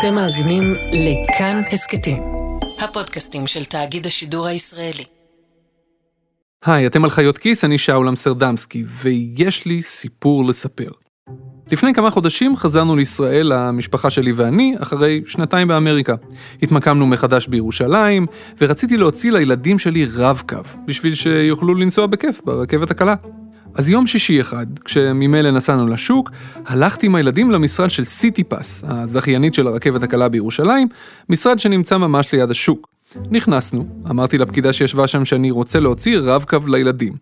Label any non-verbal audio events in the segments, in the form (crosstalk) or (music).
אתם מאזינים לכאן הסכתים, הפודקאסטים של תאגיד השידור הישראלי. היי, אתם על חיות כיס, אני שאול אמסטרדמסקי, ויש לי סיפור לספר. לפני כמה חודשים חזרנו לישראל, המשפחה שלי ואני, אחרי שנתיים באמריקה. התמקמנו מחדש בירושלים, ורציתי להוציא לילדים שלי רב-קו, בשביל שיוכלו לנסוע בכיף ברכבת הקלה. אז יום שישי אחד, כשממילא נסענו לשוק, הלכתי עם הילדים למשרד של סיטי פס, הזכיינית של הרכבת הקלה בירושלים, משרד שנמצא ממש ליד השוק. נכנסנו, אמרתי לפקידה שישבה שם שאני רוצה להוציא רב-קו לילדים,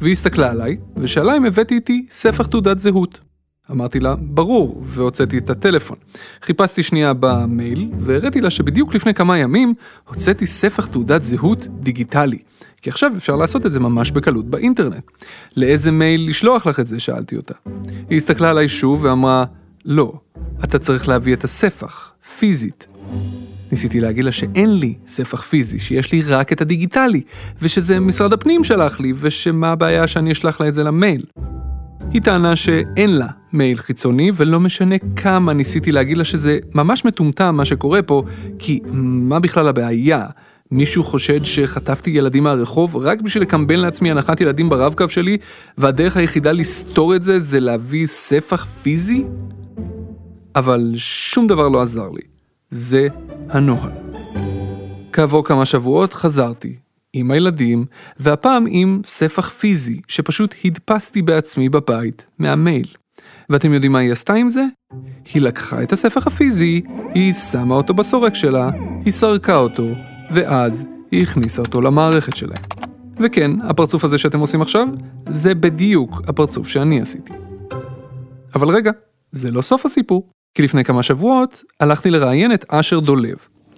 והיא הסתכלה עליי, ושאלה אם הבאתי איתי ספח תעודת זהות. אמרתי לה, ברור, והוצאתי את הטלפון. חיפשתי שנייה במייל, והראיתי לה שבדיוק לפני כמה ימים הוצאתי ספח תעודת זהות דיגיטלי. כי עכשיו אפשר לעשות את זה ממש בקלות באינטרנט. לאיזה מייל לשלוח לך את זה? שאלתי אותה. היא הסתכלה עליי שוב ואמרה, לא, אתה צריך להביא את הספח, פיזית. ניסיתי להגיד לה שאין לי ספח פיזי, שיש לי רק את הדיגיטלי, ושזה משרד הפנים שלח לי, ושמה הבעיה שאני אשלח לה את זה למייל. היא טענה שאין לה מייל חיצוני, ולא משנה כמה ניסיתי להגיד לה שזה ממש מטומטם מה שקורה פה, כי מה בכלל הבעיה? מישהו חושד שחטפתי ילדים מהרחוב רק בשביל לקמבן לעצמי הנחת ילדים ברב-קו שלי, והדרך היחידה לסתור את זה זה להביא ספח פיזי? אבל שום דבר לא עזר לי. זה הנוהל. כעבור כמה שבועות חזרתי, עם הילדים, והפעם עם ספח פיזי, שפשוט הדפסתי בעצמי בבית, מהמייל. ואתם יודעים מה היא עשתה עם זה? היא לקחה את הספח הפיזי, היא שמה אותו בסורק שלה, היא סרקה אותו, ואז היא הכניסה אותו למערכת שלהם. וכן, הפרצוף הזה שאתם עושים עכשיו, זה בדיוק הפרצוף שאני עשיתי. אבל רגע, זה לא סוף הסיפור, כי לפני כמה שבועות הלכתי לראיין את אשר דולב.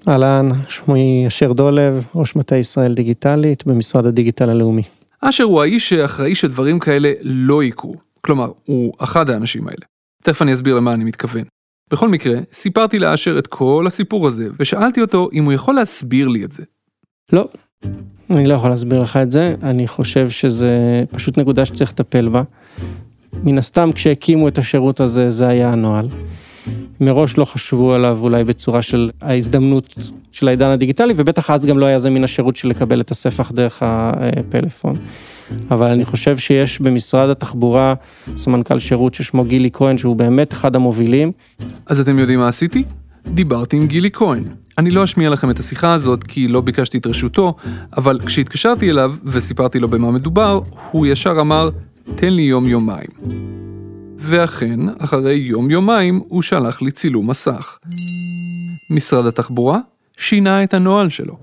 אהלן, שמי אשר דולב, ראש מטה ישראל דיגיטלית במשרד הדיגיטל הלאומי. אשר הוא האיש שאחראי שדברים כאלה לא יקרו. כלומר, הוא אחד האנשים האלה. תכף אני אסביר למה אני מתכוון. בכל מקרה, סיפרתי לאשר את כל הסיפור הזה, ושאלתי אותו אם הוא יכול להסביר לי את זה. לא, אני לא יכול להסביר לך את זה, אני חושב שזה פשוט נקודה שצריך לטפל בה. מן הסתם כשהקימו את השירות הזה, זה היה הנוהל. מראש לא חשבו עליו אולי בצורה של ההזדמנות של העידן הדיגיטלי, ובטח אז גם לא היה זה מן השירות של לקבל את הספח דרך הפלאפון. אבל אני חושב שיש במשרד התחבורה סמנכ"ל שירות ששמו גילי כהן, שהוא באמת אחד המובילים. אז אתם יודעים מה עשיתי? דיברתי עם גילי כהן. אני לא אשמיע לכם את השיחה הזאת כי לא ביקשתי את רשותו, אבל כשהתקשרתי אליו וסיפרתי לו במה מדובר, הוא ישר אמר, תן לי יום-יומיים. ואכן, אחרי יום-יומיים הוא שלח לי צילום מסך. משרד התחבורה שינה את הנוהל שלו.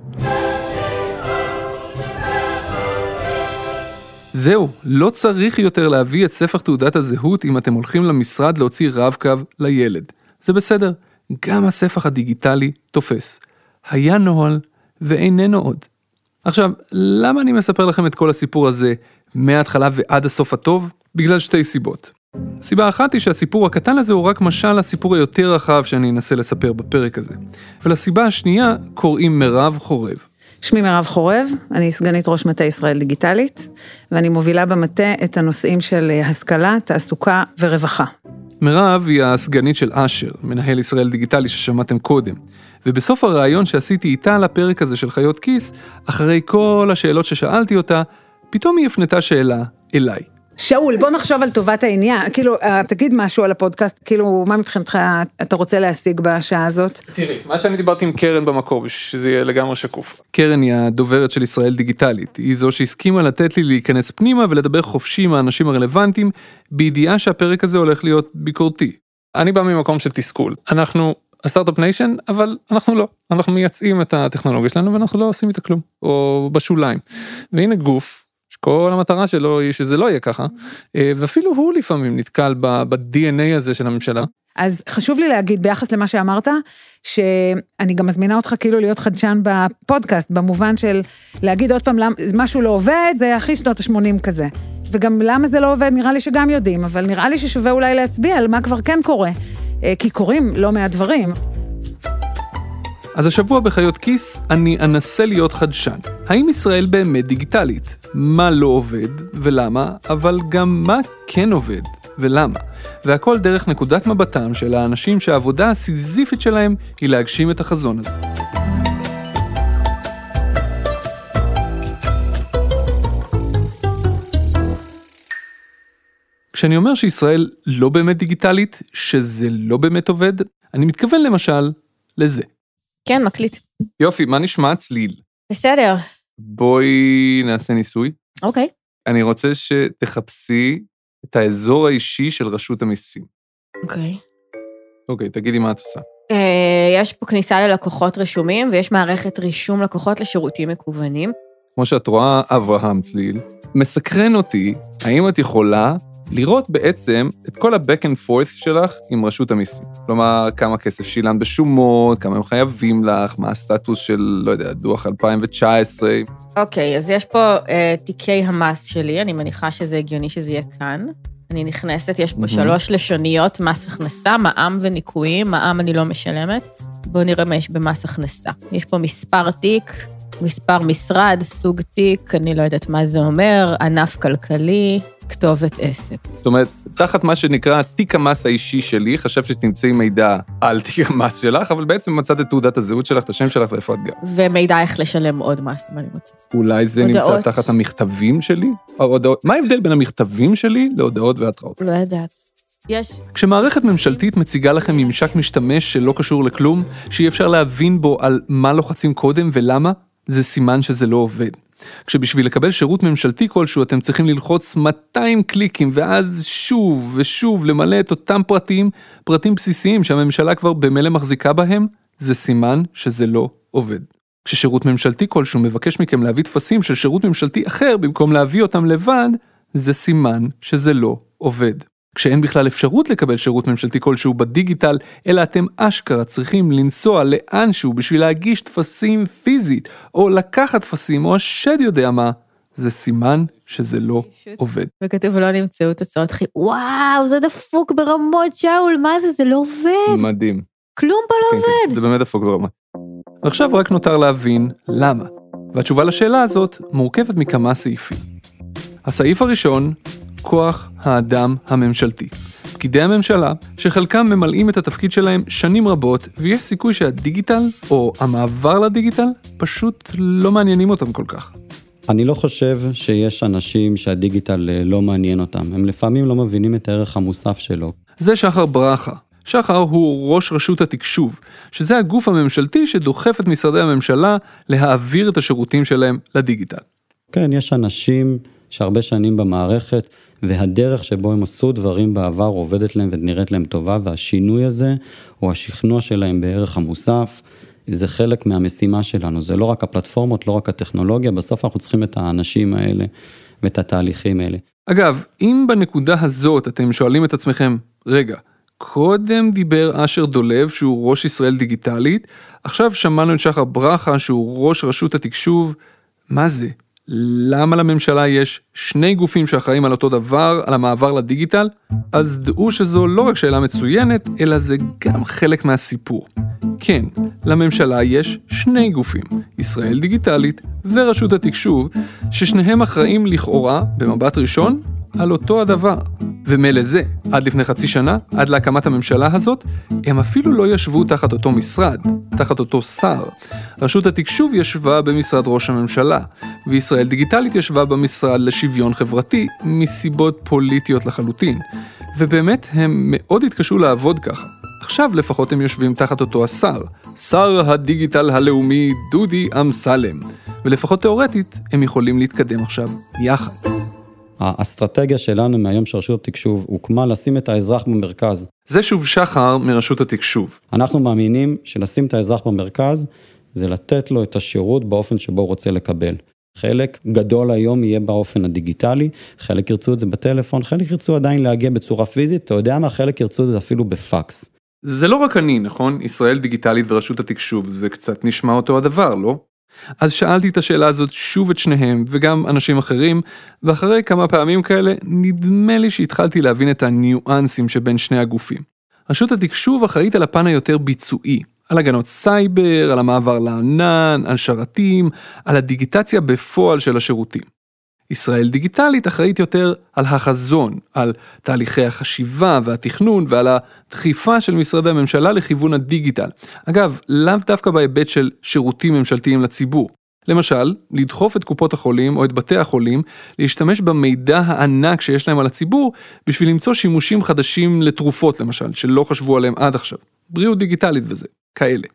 זהו, לא צריך יותר להביא את ספח תעודת הזהות אם אתם הולכים למשרד להוציא רב-קו לילד. זה בסדר, גם הספח הדיגיטלי תופס. היה נוהל ואיננו עוד. עכשיו, למה אני מספר לכם את כל הסיפור הזה מההתחלה ועד הסוף הטוב? בגלל שתי סיבות. סיבה אחת היא שהסיפור הקטן הזה הוא רק משל לסיפור היותר רחב שאני אנסה לספר בפרק הזה. ולסיבה השנייה קוראים מירב חורב. שמי מירב חורב, אני סגנית ראש מטה ישראל דיגיטלית, ואני מובילה במטה את הנושאים של השכלה, תעסוקה ורווחה. מירב היא הסגנית של אשר, מנהל ישראל דיגיטלי ששמעתם קודם. ובסוף הראיון שעשיתי איתה על הפרק הזה של חיות כיס, אחרי כל השאלות ששאלתי אותה, פתאום היא הפנתה שאלה אליי. שאול, בוא נחשוב על טובת העניין, כאילו, אה, תגיד משהו על הפודקאסט, כאילו, מה מבחינתך אתה רוצה להשיג בשעה הזאת? תראי, מה שאני דיברתי עם קרן במקור, שזה יהיה לגמרי שקוף. קרן היא הדוברת של ישראל דיגיטלית, היא זו שהסכימה לתת לי להיכנס פנימה ולדבר חופשי עם האנשים הרלוונטיים, בידיעה שהפרק הזה הולך להיות ביקורתי. אני בא ממקום של תסכול, אנחנו ה start-up nation, אבל אנחנו לא, אנחנו מייצאים את הטכנולוגיה שלנו ואנחנו לא עושים איתה כלום, או בשוליים. והנה גוף כל המטרה שלו היא שזה לא יהיה ככה, אה, ואפילו הוא לפעמים נתקל ב-DNA הזה של הממשלה. אז חשוב לי להגיד ביחס למה שאמרת, שאני גם מזמינה אותך כאילו להיות חדשן בפודקאסט, במובן של להגיד עוד פעם למה משהו לא עובד, זה הכי שנות ה-80 כזה. וגם למה זה לא עובד, נראה לי שגם יודעים, אבל נראה לי ששווה אולי להצביע על מה כבר כן קורה, אה, כי קורים לא מעט דברים. אז השבוע בחיות כיס אני אנסה להיות חדשן. האם ישראל באמת דיגיטלית? מה לא עובד ולמה, אבל גם מה כן עובד ולמה, והכל דרך נקודת מבטם של האנשים שהעבודה הסיזיפית שלהם היא להגשים את החזון הזה. כשאני אומר שישראל לא באמת דיגיטלית, שזה לא באמת עובד, אני מתכוון למשל לזה. כן, מקליט. יופי, מה נשמע צליל? בסדר, בואי נעשה ניסוי. אוקיי. אני רוצה שתחפשי את האזור האישי של רשות המיסים. אוקיי. אוקיי, תגידי מה את עושה. אה, יש פה כניסה ללקוחות רשומים, ויש מערכת רישום לקוחות לשירותים מקוונים. כמו שאת רואה, אברהם צליל, מסקרן אותי, האם את יכולה לראות בעצם את כל ה-back and forth שלך עם רשות המיסים. כלומר, כמה כסף שילמת בשומות, כמה הם חייבים לך, מה הסטטוס של, לא יודע, דוח 2019. אוקיי, אז יש פה אה, תיקי המס שלי, אני מניחה שזה הגיוני שזה יהיה כאן. אני נכנסת, יש פה מהמם. שלוש לשוניות, מס הכנסה, מע"מ וניכויים, מע"מ אני לא משלמת. בואו נראה מה יש במס הכנסה. יש פה מספר תיק, מספר משרד, סוג תיק, אני לא יודעת מה זה אומר, ענף כלכלי, כתובת עסק. זאת אומרת, תחת מה שנקרא תיק המס האישי שלי, חשב שתמצאי מידע על תיק המס שלך, אבל בעצם מצאת את תעודת הזהות שלך, את השם שלך ואיפה את גרה. ומידע איך לשלם עוד מס, אם אני רוצה. אולי זה הודעות. נמצא תחת המכתבים שלי? הודעות, מה ההבדל בין המכתבים שלי להודעות והתראות? לא יודעת. יש, כשמערכת ממשלתית מציגה לכם ממשק משתמש שלא קשור לכלום, שאי אפשר להבין בו על מה לוחצים קודם ולמה, זה סימן שזה לא עובד. כשבשביל לקבל שירות ממשלתי כלשהו אתם צריכים ללחוץ 200 קליקים ואז שוב ושוב למלא את אותם פרטים, פרטים בסיסיים שהממשלה כבר במילא מחזיקה בהם, זה סימן שזה לא עובד. כששירות ממשלתי כלשהו מבקש מכם להביא טפסים של שירות ממשלתי אחר במקום להביא אותם לבד, זה סימן שזה לא עובד. כשאין בכלל אפשרות לקבל שירות ממשלתי כלשהו בדיגיטל, אלא אתם אשכרה צריכים לנסוע לאנשהו בשביל להגיש טפסים פיזית, או לקחת טפסים, או השד יודע מה, זה סימן שזה לא עובד. וכתוב לא נמצאו תוצאות חיוב. וואו, זה דפוק ברמות, שאול, מה זה? זה לא עובד. מדהים. כלום פה לא כן, כן, עובד. זה באמת דפוק ברמה. ועכשיו רק נותר להבין למה. והתשובה לשאלה הזאת מורכבת מכמה סעיפים. הסעיף הראשון, כוח האדם הממשלתי. פקידי הממשלה, שחלקם ממלאים את התפקיד שלהם שנים רבות, ויש סיכוי שהדיגיטל, או המעבר לדיגיטל, פשוט לא מעניינים אותם כל כך. אני לא חושב שיש אנשים שהדיגיטל אה, לא מעניין אותם, הם לפעמים לא מבינים את הערך המוסף שלו. זה שחר ברכה. שחר הוא ראש רשות התקשוב, שזה הגוף הממשלתי שדוחף את משרדי הממשלה להעביר את השירותים שלהם לדיגיטל. כן, יש אנשים שהרבה שנים במערכת, והדרך שבו הם עשו דברים בעבר עובדת להם ונראית להם טובה, והשינוי הזה, או השכנוע שלהם בערך המוסף, זה חלק מהמשימה שלנו, זה לא רק הפלטפורמות, לא רק הטכנולוגיה, בסוף אנחנו צריכים את האנשים האלה ואת התהליכים האלה. אגב, אם בנקודה הזאת אתם שואלים את עצמכם, רגע, קודם דיבר אשר דולב שהוא ראש ישראל דיגיטלית, עכשיו שמענו את שחר ברכה שהוא ראש רשות התקשוב, מה זה? למה לממשלה יש שני גופים שאחראים על אותו דבר, על המעבר לדיגיטל? אז דעו שזו לא רק שאלה מצוינת, אלא זה גם חלק מהסיפור. כן, לממשלה יש שני גופים, ישראל דיגיטלית ורשות התקשוב, ששניהם אחראים לכאורה, במבט ראשון, על אותו הדבר. ומילא זה, עד לפני חצי שנה, עד להקמת הממשלה הזאת, הם אפילו לא ישבו תחת אותו משרד, תחת אותו שר. רשות התקשוב ישבה במשרד ראש הממשלה, וישראל דיגיטלית ישבה במשרד לשוויון חברתי, מסיבות פוליטיות לחלוטין. ובאמת, הם מאוד התקשו לעבוד ככה. עכשיו לפחות הם יושבים תחת אותו השר, שר הדיגיטל הלאומי דודי אמסלם. ולפחות תאורטית, הם יכולים להתקדם עכשיו יחד. האסטרטגיה שלנו מהיום שרשות התקשוב הוקמה לשים את האזרח במרכז. זה שוב שחר מרשות התקשוב. אנחנו מאמינים שלשים את האזרח במרכז זה לתת לו את השירות באופן שבו הוא רוצה לקבל. חלק גדול היום יהיה באופן הדיגיטלי, חלק ירצו את זה בטלפון, חלק ירצו עדיין להגיע בצורה פיזית, אתה יודע מה? חלק ירצו את זה אפילו בפקס. זה לא רק אני, נכון? ישראל דיגיטלית ורשות התקשוב, זה קצת נשמע אותו הדבר, לא? אז שאלתי את השאלה הזאת שוב את שניהם, וגם אנשים אחרים, ואחרי כמה פעמים כאלה, נדמה לי שהתחלתי להבין את הניואנסים שבין שני הגופים. רשות התקשוב אחראית על הפן היותר ביצועי, על הגנות סייבר, על המעבר לענן, על שרתים, על הדיגיטציה בפועל של השירותים. ישראל דיגיטלית אחראית יותר על החזון, על תהליכי החשיבה והתכנון ועל הדחיפה של משרדי הממשלה לכיוון הדיגיטל. אגב, לאו דווקא בהיבט של שירותים ממשלתיים לציבור. למשל, לדחוף את קופות החולים או את בתי החולים להשתמש במידע הענק שיש להם על הציבור בשביל למצוא שימושים חדשים לתרופות למשל, שלא חשבו עליהם עד עכשיו. בריאות דיגיטלית וזה, כאלה.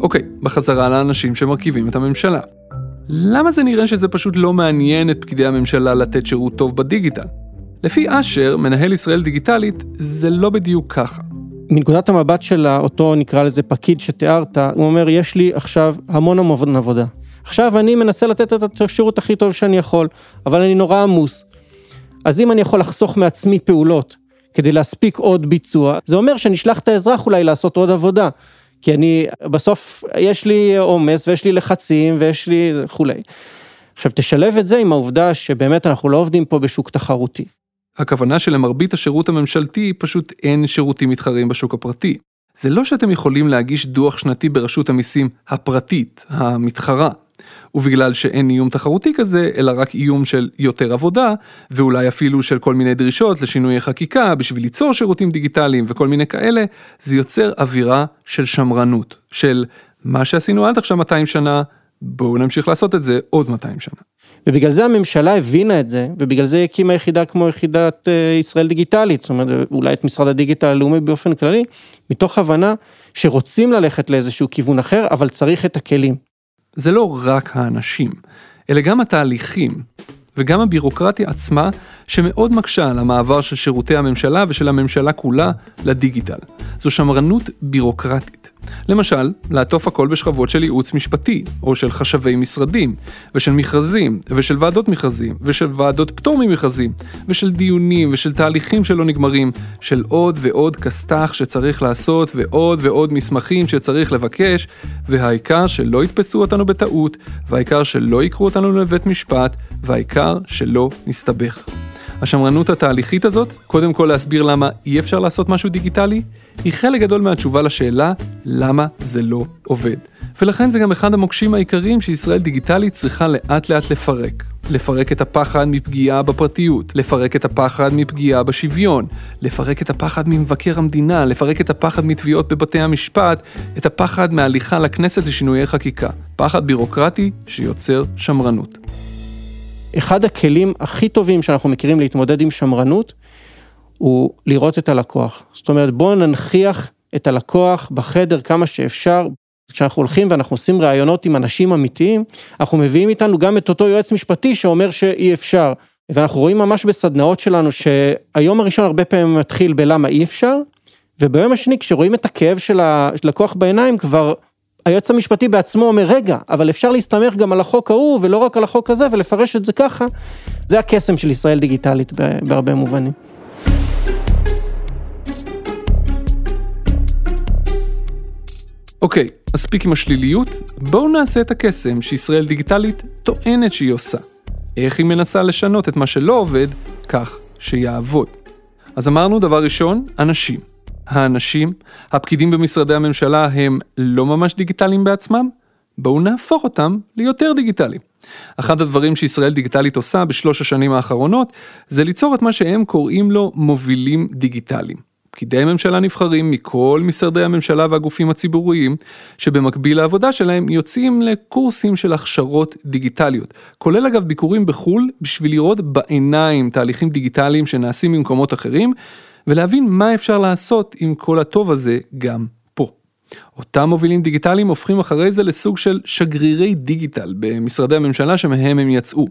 אוקיי, בחזרה לאנשים שמרכיבים את הממשלה. למה זה נראה שזה פשוט לא מעניין את פקידי הממשלה לתת שירות טוב בדיגיטל? לפי אשר, מנהל ישראל דיגיטלית, זה לא בדיוק ככה. מנקודת המבט של אותו, נקרא לזה פקיד שתיארת, הוא אומר, יש לי עכשיו המון המון עבודה. עכשיו אני מנסה לתת את השירות הכי טוב שאני יכול, אבל אני נורא עמוס. אז אם אני יכול לחסוך מעצמי פעולות כדי להספיק עוד ביצוע, זה אומר שנשלח את האזרח אולי לעשות עוד עבודה. כי אני, בסוף יש לי עומס ויש לי לחצים ויש לי וכולי. עכשיו תשלב את זה עם העובדה שבאמת אנחנו לא עובדים פה בשוק תחרותי. הכוונה שלמרבית השירות הממשלתי פשוט אין שירותים מתחרים בשוק הפרטי. זה לא שאתם יכולים להגיש דוח שנתי ברשות המיסים הפרטית, המתחרה. ובגלל שאין איום תחרותי כזה, אלא רק איום של יותר עבודה, ואולי אפילו של כל מיני דרישות לשינויי חקיקה בשביל ליצור שירותים דיגיטליים וכל מיני כאלה, זה יוצר אווירה של שמרנות, של מה שעשינו עד עכשיו 200 שנה, בואו נמשיך לעשות את זה עוד 200 שנה. ובגלל זה הממשלה הבינה את זה, ובגלל זה הקימה יחידה כמו יחידת אה, ישראל דיגיטלית, זאת אומרת אולי את משרד הדיגיטל הלאומי באופן כללי, מתוך הבנה שרוצים ללכת לאיזשהו כיוון אחר, אבל צריך את הכלים. זה לא רק האנשים, אלא גם התהליכים, וגם הבירוקרטיה עצמה, שמאוד מקשה על המעבר של שירותי הממשלה ושל הממשלה כולה לדיגיטל. זו שמרנות בירוקרטית. למשל, לעטוף הכל בשכבות של ייעוץ משפטי, או של חשבי משרדים, ושל מכרזים, ושל ועדות מכרזים, ושל ועדות פטור ממכרזים, ושל דיונים, ושל תהליכים שלא נגמרים, של עוד ועוד כסת"ח שצריך לעשות, ועוד ועוד מסמכים שצריך לבקש, והעיקר שלא יתפסו אותנו בטעות, והעיקר שלא ייקחו אותנו לבית משפט, והעיקר שלא נסתבך. השמרנות התהליכית הזאת, קודם כל להסביר למה אי אפשר לעשות משהו דיגיטלי, היא חלק גדול מהתשובה לשאלה למה זה לא עובד. ולכן זה גם אחד המוקשים העיקריים שישראל דיגיטלית צריכה לאט לאט לפרק. לפרק את הפחד מפגיעה בפרטיות, לפרק את הפחד מפגיעה בשוויון, לפרק את הפחד ממבקר המדינה, לפרק את הפחד מתביעות בבתי המשפט, את הפחד מהליכה לכנסת לשינויי חקיקה. פחד בירוקרטי שיוצר שמרנות. אחד הכלים הכי טובים שאנחנו מכירים להתמודד עם שמרנות, הוא לראות את הלקוח. זאת אומרת, בואו ננכיח את הלקוח בחדר כמה שאפשר. כשאנחנו הולכים ואנחנו עושים ראיונות עם אנשים אמיתיים, אנחנו מביאים איתנו גם את אותו יועץ משפטי שאומר שאי אפשר. ואנחנו רואים ממש בסדנאות שלנו שהיום הראשון הרבה פעמים מתחיל בלמה אי אפשר, וביום השני כשרואים את הכאב של הלקוח בעיניים כבר היועץ המשפטי בעצמו אומר, רגע, אבל אפשר להסתמך גם על החוק ההוא ולא רק על החוק הזה ולפרש את זה ככה. זה הקסם של ישראל דיגיטלית בהרבה מובנים. אוקיי, מספיק עם השליליות, בואו נעשה את הקסם שישראל דיגיטלית טוענת שהיא עושה. איך היא מנסה לשנות את מה שלא עובד, כך שיעבוד. אז אמרנו דבר ראשון, אנשים. האנשים, הפקידים במשרדי הממשלה הם לא ממש דיגיטליים בעצמם? בואו נהפוך אותם ליותר דיגיטליים. אחד הדברים שישראל דיגיטלית עושה בשלוש השנים האחרונות, זה ליצור את מה שהם קוראים לו מובילים דיגיטליים. פקידי ממשלה נבחרים מכל משרדי הממשלה והגופים הציבוריים, שבמקביל לעבודה שלהם יוצאים לקורסים של הכשרות דיגיטליות, כולל אגב ביקורים בחו"ל בשביל לראות בעיניים תהליכים דיגיטליים שנעשים במקומות אחרים, ולהבין מה אפשר לעשות עם כל הטוב הזה גם פה. אותם מובילים דיגיטליים הופכים אחרי זה לסוג של שגרירי דיגיטל במשרדי הממשלה שמהם הם יצאו.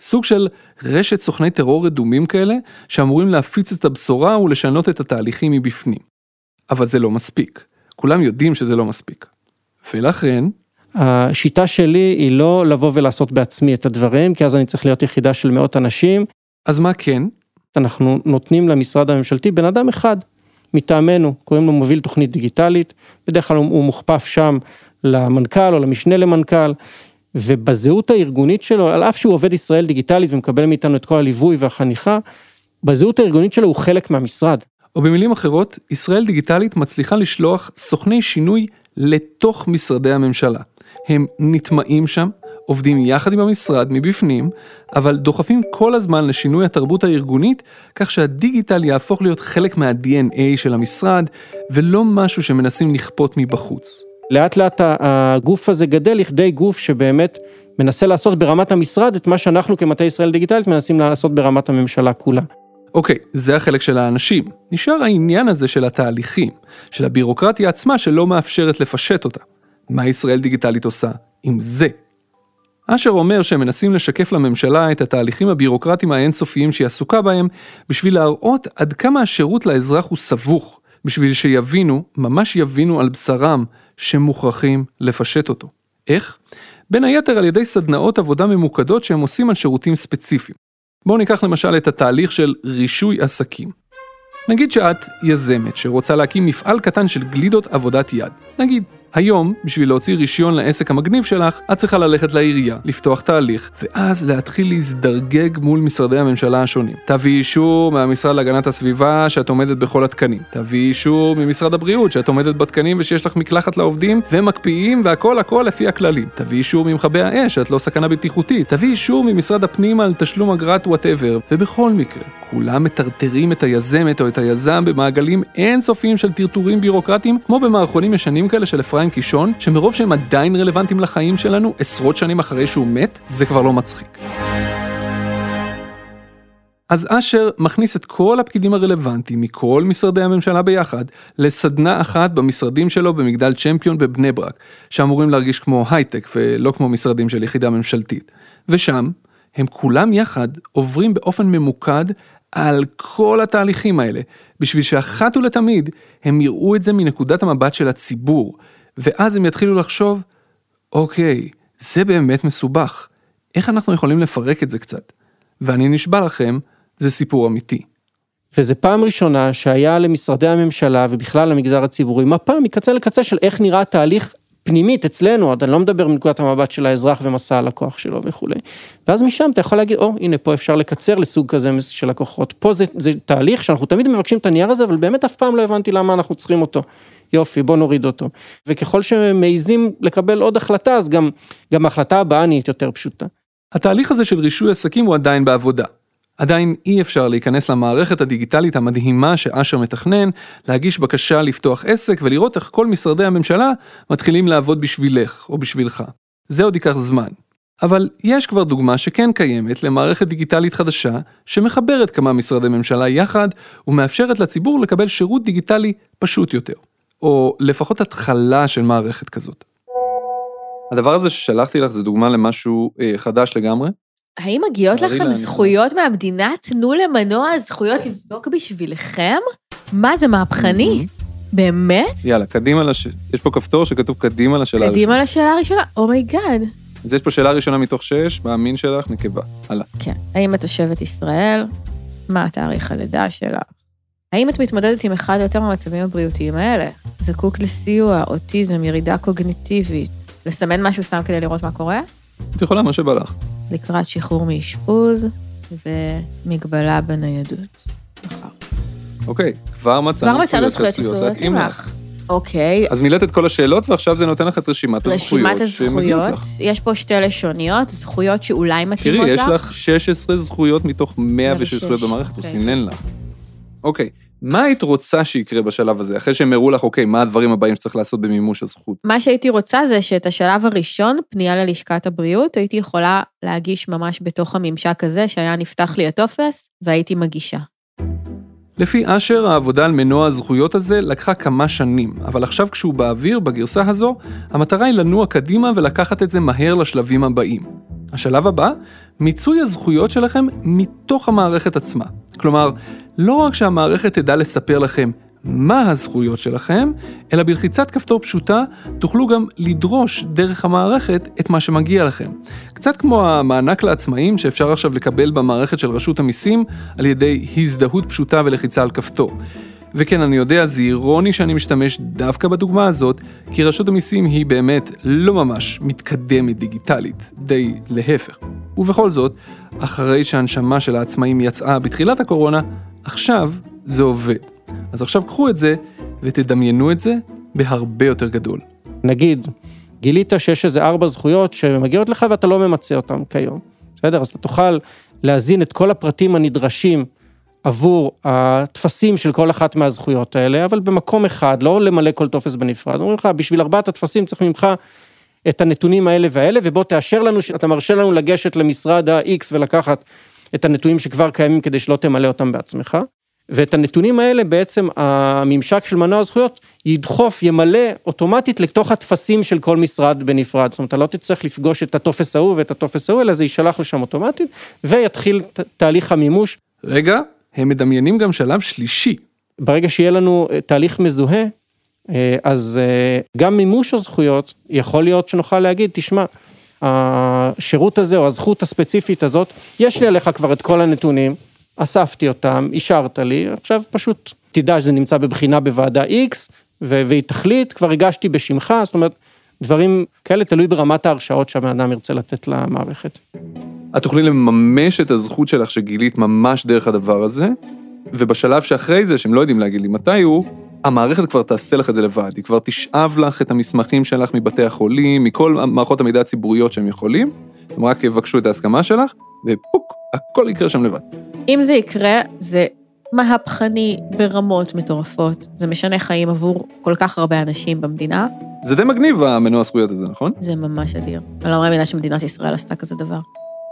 סוג של רשת סוכני טרור רדומים כאלה, שאמורים להפיץ את הבשורה ולשנות את התהליכים מבפנים. אבל זה לא מספיק. כולם יודעים שזה לא מספיק. ולכן... השיטה שלי היא לא לבוא ולעשות בעצמי את הדברים, כי אז אני צריך להיות יחידה של מאות אנשים. אז מה כן? אנחנו נותנים למשרד הממשלתי בן אדם אחד מטעמנו, קוראים לו מוביל תוכנית דיגיטלית, בדרך כלל הוא מוכפף שם למנכ"ל או למשנה למנכ"ל, ובזהות הארגונית שלו, על אף שהוא עובד ישראל דיגיטלית ומקבל מאיתנו את כל הליווי והחניכה, בזהות הארגונית שלו הוא חלק מהמשרד. או במילים אחרות, ישראל דיגיטלית מצליחה לשלוח סוכני שינוי לתוך משרדי הממשלה. הם נטמעים שם, עובדים יחד עם המשרד מבפנים, אבל דוחפים כל הזמן לשינוי התרבות הארגונית, כך שהדיגיטל יהפוך להיות חלק מה-DNA של המשרד, ולא משהו שמנסים לכפות מבחוץ. לאט לאט הגוף הזה גדל לכדי גוף שבאמת מנסה לעשות ברמת המשרד את מה שאנחנו כמטה ישראל דיגיטלית מנסים לעשות ברמת הממשלה כולה. אוקיי, זה החלק של האנשים. נשאר העניין הזה של התהליכים, של הבירוקרטיה עצמה שלא מאפשרת לפשט אותה. מה ישראל דיגיטלית עושה עם זה? אשר אומר שהם מנסים לשקף לממשלה את התהליכים הבירוקרטיים האינסופיים שהיא עסוקה בהם, בשביל להראות עד כמה השירות לאזרח הוא סבוך, בשביל שיבינו, ממש יבינו על בשרם, שמוכרחים לפשט אותו. איך? בין היתר על ידי סדנאות עבודה ממוקדות שהם עושים על שירותים ספציפיים. בואו ניקח למשל את התהליך של רישוי עסקים. נגיד שאת יזמת שרוצה להקים מפעל קטן של גלידות עבודת יד. נגיד, היום, בשביל להוציא רישיון לעסק המגניב שלך, את צריכה ללכת לעירייה, לפתוח תהליך, ואז להתחיל להזדרגג מול משרדי הממשלה השונים. תביאי אישור מהמשרד להגנת הסביבה שאת עומדת בכל התקנים. תביאי אישור ממשרד הבריאות שאת עומדת בתקנים ושיש לך מקלחת לעובדים, ומקפיאים והכל הכל לפי הכללים. תביאי אישור ממכבי האש שאת לא סכנה בטיחותית. תביאי אישור ממשרד הפנים על תשלום אגרת וואטאבר. ובכל מקרה, כולם מטרטרים את היזמת או את היזם במעגלים אינסופיים של טרטורים בירוקרטיים, כמו במערכונים ישנים כאלה של קישון, שמרוב שהם עדיין רלוונטיים לחיים שלנו, עשרות שנים אחרי שהוא מת, זה כבר לא מצחיק. אז אשר מכניס את כל הפקידים הרלוונטיים מכל משרדי הממשלה ביחד לסדנה אחת במשרדים שלו במגדל צ'מפיון בבני ברק, שאמורים להרגיש כמו הייטק ולא כמו משרדים של יחידה ממשלתית. ושם, הם כולם יחד עוברים באופן ממוקד על כל התהליכים האלה, בשביל שאחת ולתמיד הם יראו את זה מנקודת המבט של הציבור, ואז הם יתחילו לחשוב, אוקיי, זה באמת מסובך, איך אנחנו יכולים לפרק את זה קצת? ואני נשבע לכם, זה סיפור אמיתי. וזה פעם ראשונה שהיה למשרדי הממשלה ובכלל למגזר הציבורי מפה מקצה לקצה של איך נראה תהליך פנימית אצלנו, עוד אני לא מדבר מנקודת המבט של האזרח ומסע הלקוח שלו וכולי. ואז משם אתה יכול להגיד, או, הנה פה אפשר לקצר לסוג כזה של לקוחות. פה זה, זה תהליך שאנחנו תמיד מבקשים את הנייר הזה, אבל באמת אף פעם לא הבנתי למה אנחנו צריכים אותו. יופי, בוא נוריד אותו. וככל שמעיזים לקבל עוד החלטה, אז גם, גם ההחלטה הבאה נהיית יותר פשוטה. התהליך הזה של רישוי עסקים הוא עדיין בעבודה. עדיין אי אפשר להיכנס למערכת הדיגיטלית המדהימה שאשר מתכנן, להגיש בקשה לפתוח עסק ולראות איך כל משרדי הממשלה מתחילים לעבוד בשבילך או בשבילך. זה עוד ייקח זמן. אבל יש כבר דוגמה שכן קיימת למערכת דיגיטלית חדשה שמחברת כמה משרדי ממשלה יחד ומאפשרת לציבור לקבל שירות דיגיטלי פשוט יותר. או לפחות התחלה של מערכת כזאת. הדבר הזה ששלחתי לך זה דוגמה למשהו אה, חדש לגמרי. האם מגיעות לכם זכויות מהמדינה? תנו למנוע זכויות לבדוק בשבילכם? מה זה מהפכני? באמת? יאללה, קדימה לש... יש פה כפתור שכתוב קדימה לשאלה הראשונה. קדימה לשאלה הראשונה? Oh my god. אז יש פה שאלה ראשונה מתוך שש, במין שלך, נקבה. הלאה. כן. האם את תושבת ישראל? מה התאריך הלידה שלך? האם את מתמודדת עם אחד או יותר מהמצבים הבריאותיים האלה? זקוק לסיוע, אוטיזם, ירידה קוגניטיבית, לסמן משהו סתם כדי לראות מה קורה? את יכולה, מה שבא לך. לקראת שחרור מאשפוז ומגבלה בניידות. מחר. אוקיי, כבר מצאנו כבר זכויות אסורות עם לך. אוקיי. אז מילאת את כל השאלות ועכשיו זה נותן לך את רשימת הזכויות. רשימת הזכויות, יש פה שתי לשוניות, זכויות שאולי מתאימות לך. תראי, יש לך 16 זכויות מתוך 106 זכויות במערכת, הוא סינן לך. אוקיי, מה היית רוצה שיקרה בשלב הזה, אחרי שהם הראו לך, אוקיי, מה הדברים הבאים שצריך לעשות במימוש הזכות? מה שהייתי רוצה זה שאת השלב הראשון, פנייה ללשכת הבריאות, הייתי יכולה להגיש ממש בתוך הממשק הזה, שהיה נפתח לי הטופס, והייתי מגישה. לפי אשר, העבודה על מנוע הזכויות הזה לקחה כמה שנים, אבל עכשיו כשהוא באוויר, בגרסה הזו, המטרה היא לנוע קדימה ולקחת את זה מהר לשלבים הבאים. השלב הבא, מיצוי הזכויות שלכם מתוך המערכת עצמה. כלומר, לא רק שהמערכת תדע לספר לכם מה הזכויות שלכם, אלא בלחיצת כפתור פשוטה תוכלו גם לדרוש דרך המערכת את מה שמגיע לכם. קצת כמו המענק לעצמאים שאפשר עכשיו לקבל במערכת של רשות המיסים על ידי הזדהות פשוטה ולחיצה על כפתור. וכן, אני יודע, זה אירוני שאני משתמש דווקא בדוגמה הזאת, כי רשות המיסים היא באמת לא ממש מתקדמת דיגיטלית, די להפך. ובכל זאת, אחרי שהנשמה של העצמאים יצאה בתחילת הקורונה, עכשיו זה עובד. אז עכשיו קחו את זה ותדמיינו את זה בהרבה יותר גדול. נגיד, גילית שיש איזה ארבע זכויות שמגיעות לך ואתה לא ממצה אותן כיום. בסדר? אז אתה תוכל להזין את כל הפרטים הנדרשים עבור הטפסים של כל אחת מהזכויות האלה, אבל במקום אחד, לא למלא כל טופס בנפרד. אומרים לך, בשביל ארבעת הטפסים צריך ממך את הנתונים האלה והאלה, ובוא תאשר לנו, אתה מרשה לנו לגשת למשרד ה-X ולקחת את הנתונים שכבר קיימים כדי שלא תמלא אותם בעצמך. ואת הנתונים האלה בעצם הממשק של מנוע הזכויות ידחוף, ימלא אוטומטית לתוך הטפסים של כל משרד בנפרד. זאת אומרת, אתה לא תצטרך לפגוש את הטופס ההוא ואת הטופס ההוא, אלא זה יישלח לשם אוטומטית, ויתחיל תהליך המימוש. רגע, הם מדמיינים גם שלב שלישי. ברגע שיהיה לנו אה, תהליך מזוהה, אה, אז אה, גם מימוש הזכויות, יכול להיות שנוכל להגיד, תשמע, השירות הזה או הזכות הספציפית הזאת, יש לי עליך כבר את כל הנתונים, אספתי אותם, אישרת לי, עכשיו פשוט תדע שזה נמצא בבחינה בוועדה X, והיא תחליט, כבר הגשתי בשמך, זאת אומרת, דברים כאלה תלוי ברמת ההרשאות שהבן אדם ירצה לתת למערכת. את תוכלי לממש את הזכות שלך שגילית ממש דרך הדבר הזה, ובשלב שאחרי זה, שהם לא יודעים להגיד לי מתי הוא, המערכת כבר תעשה לך את זה לבד, היא כבר תשאב לך את המסמכים שלך מבתי החולים, מכל מערכות המידע הציבוריות שהם יכולים, הם רק יבקשו את ההסכמה שלך, ופוק, הכל יקרה שם לבד. אם זה יקרה, זה מהפכני ברמות מטורפות. זה משנה חיים עבור כל כך הרבה אנשים במדינה. זה די מגניב המנוע הזכויות הזה, נכון? זה ממש אדיר. אני לא מאמינה שמדינת ישראל עשתה כזה דבר.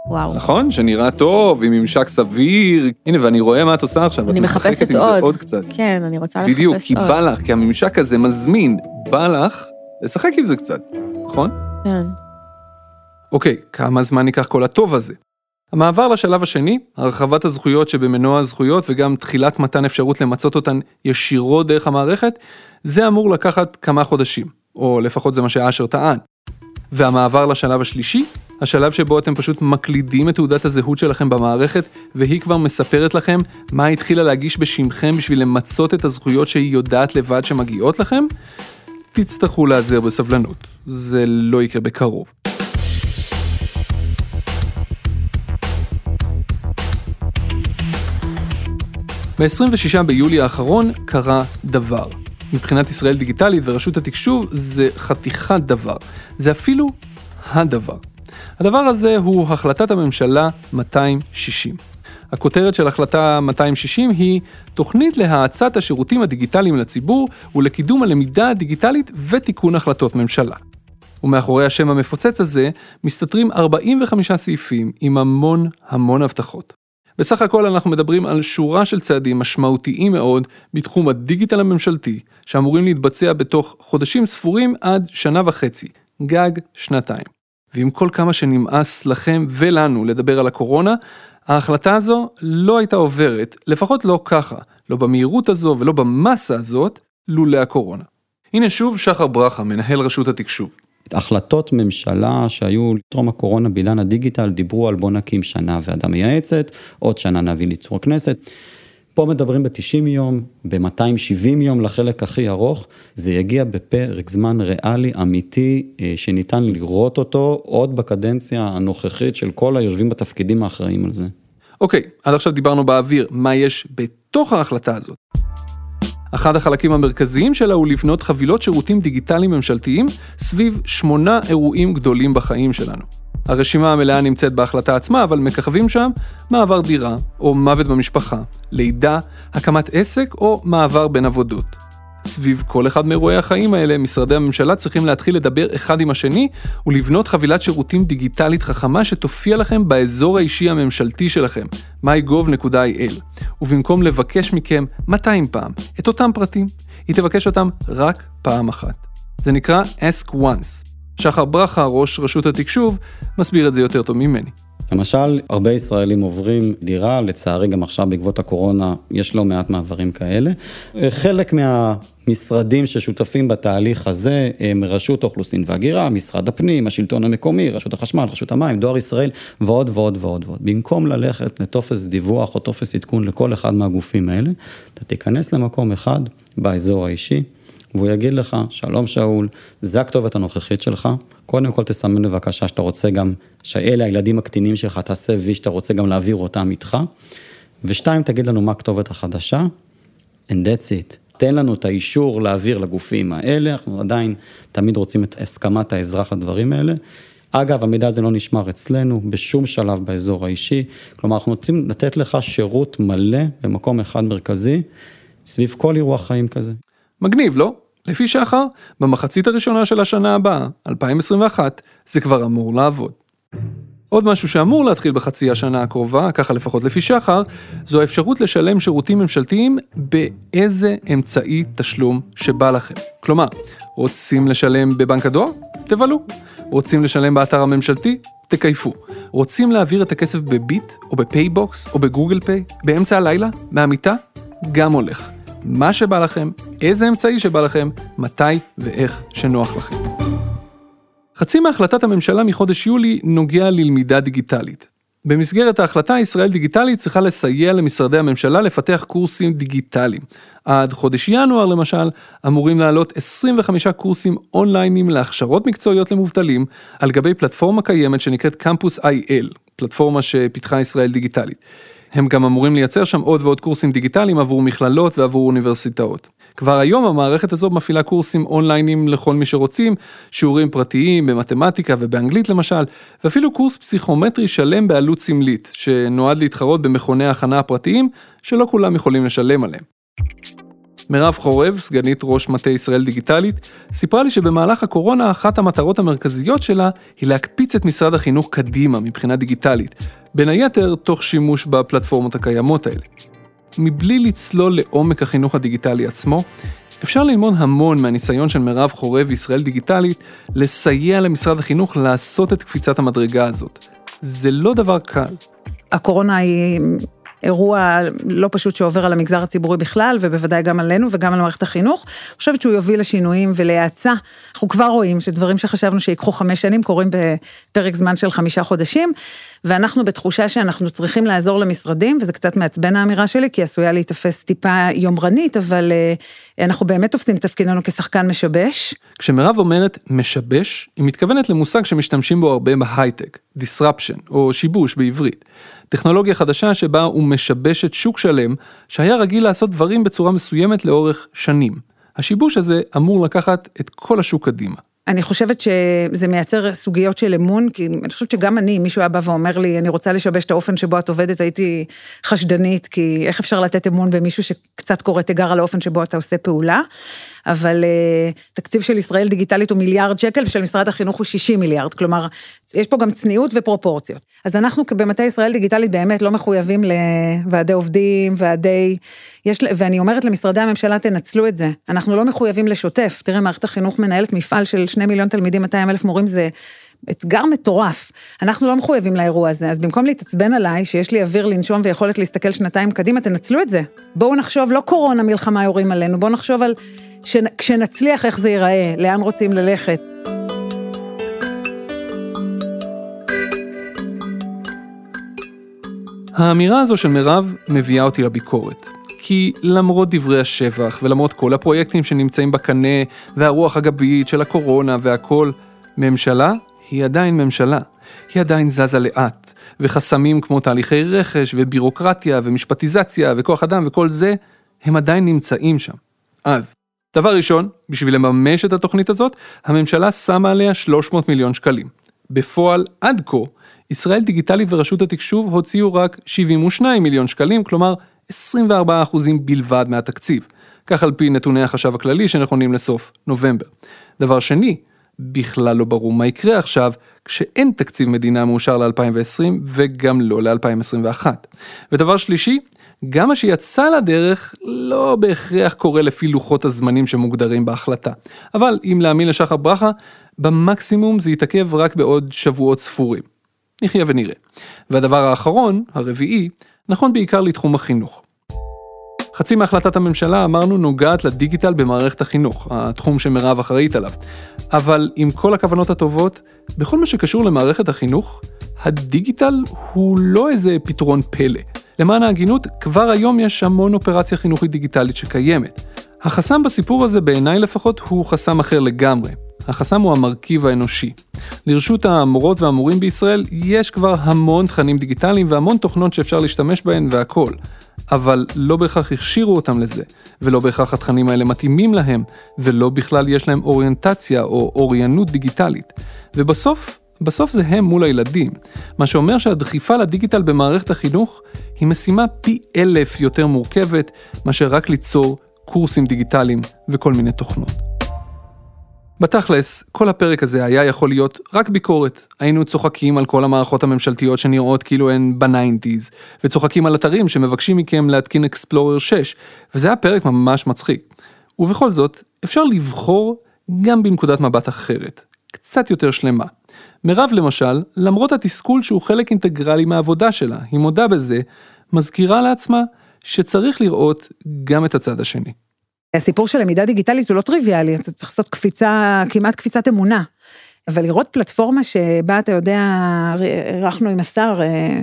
וואו. נכון, שנראה טוב, עם ממשק סביר. הנה, ואני רואה מה את עושה עכשיו. אני מחפשת עוד. עוד קצת. כן, אני רוצה לחפש עוד. בדיוק, כי בא לך, כי הממשק הזה מזמין, בא לך לשחק עם זה קצת, נכון? כן. אוקיי, כמה זמן ייקח כל הטוב הזה? המעבר לשלב השני, הרחבת הזכויות שבמנוע הזכויות וגם תחילת מתן אפשרות למצות אותן ישירות דרך המערכת, זה אמור לקחת כמה חודשים, או לפחות זה מה שאשר טען. והמעבר לשלב השלישי, השלב שבו אתם פשוט מקלידים את תעודת הזהות שלכם במערכת, והיא כבר מספרת לכם מה התחילה להגיש בשמכם בשביל למצות את הזכויות שהיא יודעת לבד שמגיעות לכם, תצטרכו להיעזר בסבלנות. זה לא יקרה בקרוב. ב-26 ביולי האחרון קרה דבר. מבחינת ישראל דיגיטלית ורשות התקשוב זה חתיכת דבר. זה אפילו הדבר. הדבר הזה הוא החלטת הממשלה 260. הכותרת של החלטה 260 היא תוכנית להאצת השירותים הדיגיטליים לציבור ולקידום הלמידה הדיגיטלית ותיקון החלטות ממשלה. ומאחורי השם המפוצץ הזה מסתתרים 45 סעיפים עם המון המון הבטחות. בסך הכל אנחנו מדברים על שורה של צעדים משמעותיים מאוד בתחום הדיגיטל הממשלתי, שאמורים להתבצע בתוך חודשים ספורים עד שנה וחצי, גג שנתיים. ועם כל כמה שנמאס לכם ולנו לדבר על הקורונה, ההחלטה הזו לא הייתה עוברת, לפחות לא ככה, לא במהירות הזו ולא במסה הזאת, לולא הקורונה. הנה שוב שחר ברכה, מנהל רשות התקשוב. החלטות ממשלה שהיו טרום הקורונה בעידן הדיגיטל דיברו על בוא נקים שנה ועדה מייעצת, עוד שנה נביא ליצור הכנסת. פה מדברים ב-90 יום, ב-270 יום לחלק הכי ארוך, זה יגיע בפרק זמן ריאלי אמיתי אה, שניתן לראות אותו עוד בקדנציה הנוכחית של כל היושבים בתפקידים האחראים על זה. אוקיי, עד עכשיו דיברנו באוויר, מה יש בתוך ההחלטה הזאת? אחד החלקים המרכזיים שלה הוא לבנות חבילות שירותים דיגיטליים ממשלתיים סביב שמונה אירועים גדולים בחיים שלנו. הרשימה המלאה נמצאת בהחלטה עצמה, אבל מככבים שם מעבר דירה, או מוות במשפחה, לידה, הקמת עסק או מעבר בין עבודות. סביב כל אחד מאירועי החיים האלה, משרדי הממשלה צריכים להתחיל לדבר אחד עם השני ולבנות חבילת שירותים דיגיטלית חכמה שתופיע לכם באזור האישי הממשלתי שלכם, mygov.il, ובמקום לבקש מכם 200 פעם את אותם פרטים, היא תבקש אותם רק פעם אחת. זה נקרא Ask Once. שחר ברכה, ראש רשות התקשוב, מסביר את זה יותר טוב ממני. למשל, הרבה ישראלים עוברים דירה, לצערי גם עכשיו בעקבות הקורונה יש לא מעט מעברים כאלה. חלק מהמשרדים ששותפים בתהליך הזה הם רשות האוכלוסין וההגירה, משרד הפנים, השלטון המקומי, רשות החשמל, רשות המים, דואר ישראל ועוד ועוד ועוד ועוד. במקום ללכת לטופס דיווח או טופס עדכון לכל אחד מהגופים האלה, אתה תיכנס למקום אחד באזור האישי. והוא יגיד לך, שלום שאול, זה הכתובת הנוכחית שלך, קודם כל תסמן בבקשה שאתה רוצה גם, שאלה הילדים הקטינים שלך, תעשה וי שאתה רוצה גם להעביר אותם איתך, ושתיים, תגיד לנו מה הכתובת החדשה, and that's it. תן לנו את האישור להעביר לגופים האלה, אנחנו עדיין תמיד רוצים את הסכמת האזרח לדברים האלה. אגב, המידע הזה לא נשמר אצלנו בשום שלב באזור האישי, כלומר אנחנו רוצים לתת לך שירות מלא במקום אחד מרכזי, סביב כל אירוע חיים כזה. מגניב, לא? לפי שחר, במחצית הראשונה של השנה הבאה, 2021, זה כבר אמור לעבוד. עוד משהו שאמור להתחיל בחצי השנה הקרובה, ככה לפחות לפי שחר, זו האפשרות לשלם שירותים ממשלתיים באיזה אמצעי תשלום שבא לכם. כלומר, רוצים לשלם בבנק הדואר? תבלו. רוצים לשלם באתר הממשלתי? תכייפו. רוצים להעביר את הכסף בביט, או ב PayBox, או ב Google Pay, באמצע הלילה, מהמיטה? גם הולך. מה שבא לכם, איזה אמצעי שבא לכם, מתי ואיך שנוח לכם. חצי מהחלטת הממשלה מחודש יולי נוגע ללמידה דיגיטלית. במסגרת ההחלטה, ישראל דיגיטלית צריכה לסייע למשרדי הממשלה לפתח קורסים דיגיטליים. עד חודש ינואר למשל, אמורים לעלות 25 קורסים אונליינים להכשרות מקצועיות למובטלים, על גבי פלטפורמה קיימת שנקראת קמפוס IL, פלטפורמה שפיתחה ישראל דיגיטלית. הם גם אמורים לייצר שם עוד ועוד קורסים דיגיטליים עבור מכללות ועבור אוניברסיטאות. כבר היום המערכת הזו מפעילה קורסים אונליינים לכל מי שרוצים, שיעורים פרטיים במתמטיקה ובאנגלית למשל, ואפילו קורס פסיכומטרי שלם בעלות סמלית, שנועד להתחרות במכוני ההכנה הפרטיים, שלא כולם יכולים לשלם עליהם. מירב חורב, סגנית ראש מטה ישראל דיגיטלית, סיפרה לי שבמהלך הקורונה אחת המטרות המרכזיות שלה היא להקפיץ את משרד החינוך קדימה מבחינה דיגיטלית, בין היתר תוך שימוש בפלטפורמות הקיימות האלה. מבלי לצלול לעומק החינוך הדיגיטלי עצמו, אפשר ללמוד המון מהניסיון של מירב חורב וישראל דיגיטלית לסייע למשרד החינוך לעשות את קפיצת המדרגה הזאת. זה לא דבר קל. הקורונה היא אירוע לא פשוט שעובר על המגזר הציבורי בכלל, ובוודאי גם עלינו וגם על מערכת החינוך. אני חושבת שהוא יוביל לשינויים ולהאצה. אנחנו כבר רואים שדברים שחשבנו שיקחו חמש שנים קורים בפרק זמן של חמישה חודשים, ואנחנו בתחושה שאנחנו צריכים לעזור למשרדים, וזה קצת מעצבן האמירה שלי, כי עשויה להיתפס טיפה יומרנית, אבל uh, אנחנו באמת תופסים את תפקידנו כשחקן משבש. כשמירב אומרת משבש, היא מתכוונת למושג שמשתמשים בו הרבה בהייטק, disruption, או שיבוש בעברית. טכנולוגיה חדשה שבה הוא משבש את שוק שלם, שהיה רגיל לעשות דברים בצורה מסוימת לאורך שנים. השיבוש הזה אמור לקחת את כל השוק קדימה. אני חושבת שזה מייצר סוגיות של אמון, כי אני חושבת שגם אני, מישהו היה בא ואומר לי, אני רוצה לשבש את האופן שבו את עובדת, הייתי חשדנית, כי איך אפשר לתת אמון במישהו שקצת קורא תיגר על האופן שבו אתה עושה פעולה. אבל uh, תקציב של ישראל דיגיטלית הוא מיליארד שקל, ושל משרד החינוך הוא 60 מיליארד, כלומר, יש פה גם צניעות ופרופורציות. אז אנחנו במטה ישראל דיגיטלית באמת לא מחויבים לוועדי עובדים, ועדי... יש, ואני אומרת למשרדי הממשלה, תנצלו את זה. אנחנו לא מחויבים לשוטף. תראה, מערכת החינוך מנהלת מפעל של 2 מיליון תלמידים, 200 אלף מורים, זה אתגר מטורף. אנחנו לא מחויבים לאירוע הזה, אז במקום להתעצבן עליי, שיש לי אוויר לנשום ויכולת להסתכל שנתיים קדימה, תנצלו את זה. בואו נחשוב, לא קורונה, מלחמה יורים עלינו, בואו נחשוב על כשנצליח איך זה ייראה, לאן רוצים ללכת. האמירה הזו של מירב מביאה אותי לביקורת. כי למרות דברי השבח ולמרות כל הפרויקטים שנמצאים בקנה והרוח הגבית של הקורונה והכל, ממשלה היא עדיין ממשלה. היא עדיין זזה לאט, וחסמים כמו תהליכי רכש ובירוקרטיה ומשפטיזציה וכוח אדם וכל זה, הם עדיין נמצאים שם. אז, דבר ראשון, בשביל לממש את התוכנית הזאת, הממשלה שמה עליה 300 מיליון שקלים. בפועל, עד כה, ישראל דיגיטלית ורשות התקשוב הוציאו רק 72 מיליון שקלים, כלומר 24% בלבד מהתקציב. כך על פי נתוני החשב הכללי שנכונים לסוף נובמבר. דבר שני, בכלל לא ברור מה יקרה עכשיו כשאין תקציב מדינה מאושר ל-2020 וגם לא ל-2021. ודבר שלישי, גם מה שיצא לדרך לא בהכרח קורה לפי לוחות הזמנים שמוגדרים בהחלטה. אבל אם להאמין לשחר ברכה, במקסימום זה יתעכב רק בעוד שבועות ספורים. נחיה ונראה. והדבר האחרון, הרביעי, נכון בעיקר לתחום החינוך. חצי מהחלטת הממשלה, אמרנו, נוגעת לדיגיטל במערכת החינוך, התחום שמירב אחראית עליו. אבל עם כל הכוונות הטובות, בכל מה שקשור למערכת החינוך, הדיגיטל הוא לא איזה פתרון פלא. למען ההגינות, כבר היום יש המון אופרציה חינוכית דיגיטלית שקיימת. החסם בסיפור הזה, בעיניי לפחות, הוא חסם אחר לגמרי. החסם הוא המרכיב האנושי. לרשות המורות והמורים בישראל יש כבר המון תכנים דיגיטליים והמון תוכנות שאפשר להשתמש בהן והכל. אבל לא בהכרח הכשירו אותם לזה, ולא בהכרח התכנים האלה מתאימים להם, ולא בכלל יש להם אוריינטציה או אוריינות דיגיטלית. ובסוף, בסוף זה הם מול הילדים, מה שאומר שהדחיפה לדיגיטל במערכת החינוך היא משימה פי אלף יותר מורכבת מאשר רק ליצור קורסים דיגיטליים וכל מיני תוכנות. בתכלס, כל הפרק הזה היה יכול להיות רק ביקורת. היינו צוחקים על כל המערכות הממשלתיות שנראות כאילו הן ב nineties, וצוחקים על אתרים שמבקשים מכם להתקין Explorer 6, וזה היה פרק ממש מצחיק. ובכל זאת, אפשר לבחור גם בנקודת מבט אחרת, קצת יותר שלמה. מירב למשל, למרות התסכול שהוא חלק אינטגרלי מהעבודה שלה, היא מודה בזה, מזכירה לעצמה שצריך לראות גם את הצד השני. הסיפור של למידה דיגיטלית הוא לא טריוויאלי, אתה צריך לעשות קפיצה, כמעט קפיצת אמונה. אבל לראות פלטפורמה שבה אתה יודע, אירחנו עם השר, אה,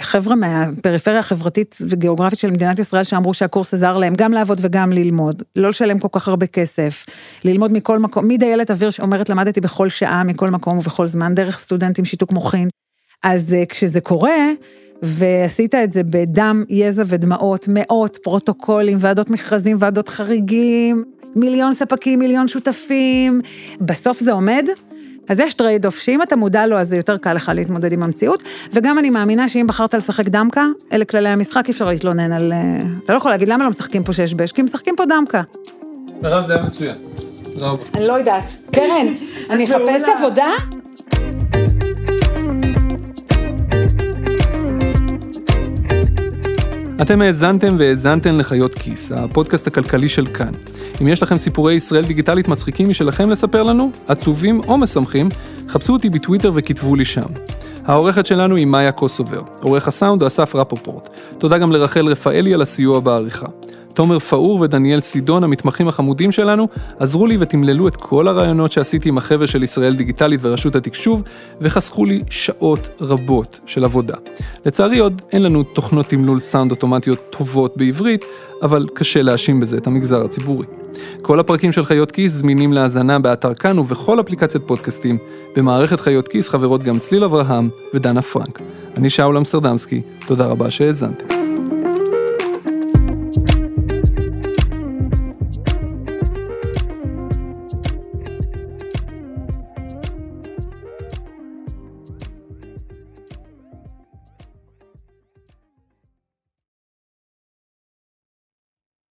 חבר'ה מהפריפריה החברתית וגיאוגרפית של מדינת ישראל שאמרו שהקורס עזר להם גם לעבוד וגם ללמוד, לא לשלם כל כך הרבה כסף, ללמוד מכל מקום, מדיילת אוויר שאומרת למדתי בכל שעה, מכל מקום ובכל זמן, דרך סטודנט עם שיתוק מוחין. אז אה, כשזה קורה, ועשית את זה בדם, יזע ודמעות, מאות פרוטוקולים, ועדות מכרזים, ועדות חריגים, מיליון ספקים, מיליון שותפים, בסוף זה עומד. אז יש trade-off שאם אתה מודע לו אז זה יותר קל לך להתמודד עם המציאות, וגם אני מאמינה שאם בחרת לשחק דמקה, אלה כללי המשחק, אי אפשר להתלונן על... אה, אתה לא יכול להגיד למה לא משחקים פה שש בש, כי משחקים פה דמקה. מירב זה היה מצוין. אני לא יודעת. קרן, אני (laughs) אחפש עבודה? אתם האזנתם והאזנתן לחיות כיס, הפודקאסט הכלכלי של כאן. אם יש לכם סיפורי ישראל דיגיטלית מצחיקים משלכם לספר לנו, עצובים או משמחים, חפשו אותי בטוויטר וכתבו לי שם. העורכת שלנו היא מאיה קוסובר, עורך הסאונד אסף רפופורט. תודה גם לרחל רפאלי על הסיוע בעריכה. תומר פאור ודניאל סידון, המתמחים החמודים שלנו, עזרו לי ותמללו את כל הרעיונות שעשיתי עם החבר'ה של ישראל דיגיטלית ורשות התקשוב, וחסכו לי שעות רבות של עבודה. לצערי עוד אין לנו תוכנות תמלול סאונד אוטומטיות טובות בעברית, אבל קשה להאשים בזה את המגזר הציבורי. כל הפרקים של חיות כיס זמינים להאזנה באתר כאן ובכל אפליקציית פודקאסטים. במערכת חיות כיס חברות גם צליל אברהם ודנה פרנק. אני שאול אמסטרדמסקי, תודה רבה שהאזנתם.